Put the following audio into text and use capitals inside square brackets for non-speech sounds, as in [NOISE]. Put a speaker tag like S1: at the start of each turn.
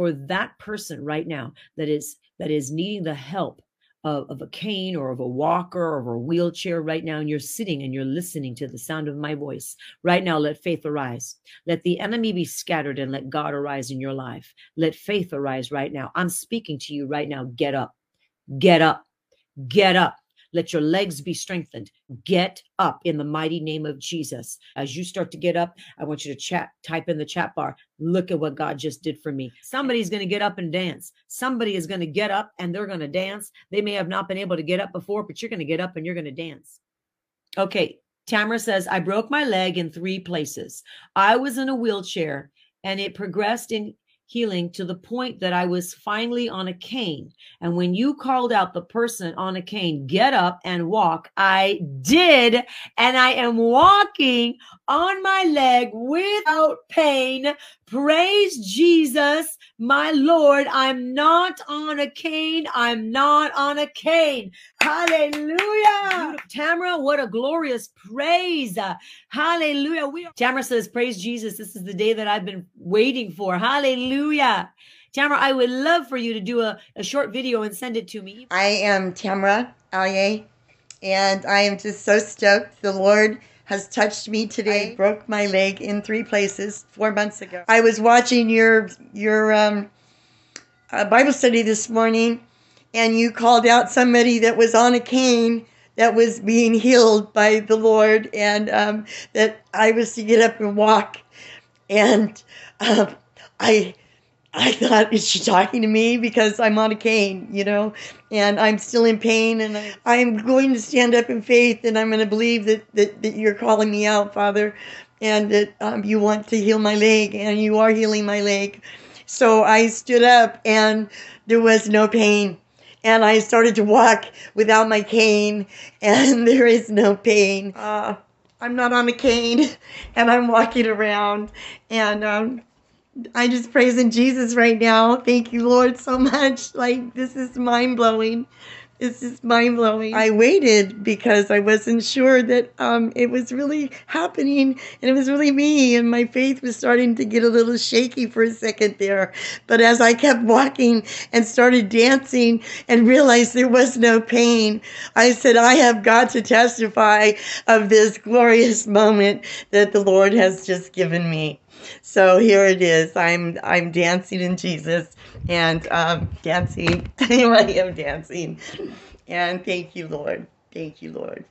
S1: for that person right now that is that is needing the help of, of a cane or of a walker or a wheelchair right now, and you're sitting and you're listening to the sound of my voice. Right now, let faith arise. Let the enemy be scattered and let God arise in your life. Let faith arise right now. I'm speaking to you right now. Get up. Get up. Get up. Let your legs be strengthened. Get up in the mighty name of Jesus. As you start to get up, I want you to chat, type in the chat bar. Look at what God just did for me. Somebody's going to get up and dance. Somebody is going to get up and they're going to dance. They may have not been able to get up before, but you're going to get up and you're going to dance. Okay. Tamara says, I broke my leg in three places. I was in a wheelchair and it progressed in healing to the point that I was finally on a cane. And when you called out the person on a cane, get up and walk, I did. And I am walking on my leg without pain. Praise Jesus, my Lord. I'm not on a cane. I'm not on a cane. Hallelujah. Tamara, what a glorious praise. Hallelujah. We, Tamara says, Praise Jesus. This is the day that I've been waiting for. Hallelujah. Tamara, I would love for you to do a, a short video and send it to me.
S2: I am Tamara Allier, and I am just so stoked. The Lord has touched me today. I broke my leg in three places four months ago. I was watching your your um, uh, Bible study this morning, and you called out somebody that was on a cane that was being healed by the Lord, and um, that I was to get up and walk. And um, I I thought, is she talking to me because I'm on a cane, you know, and I'm still in pain, and I, am going to stand up in faith, and I'm going to believe that, that that you're calling me out, Father, and that um, you want to heal my leg, and you are healing my leg. So I stood up, and there was no pain, and I started to walk without my cane, and [LAUGHS] there is no pain. Uh, I'm not on a cane, [LAUGHS] and I'm walking around, and um, I just praising Jesus right now. Thank you, Lord, so much. Like this is mind blowing. This is mind blowing. I waited because I wasn't sure that um, it was really happening and it was really me. And my faith was starting to get a little shaky for a second there. But as I kept walking and started dancing and realized there was no pain, I said, I have got to testify of this glorious moment that the Lord has just given me. So here it is. I'm I'm dancing in Jesus and um, dancing. [LAUGHS] I am dancing. And thank you, Lord. Thank you, Lord.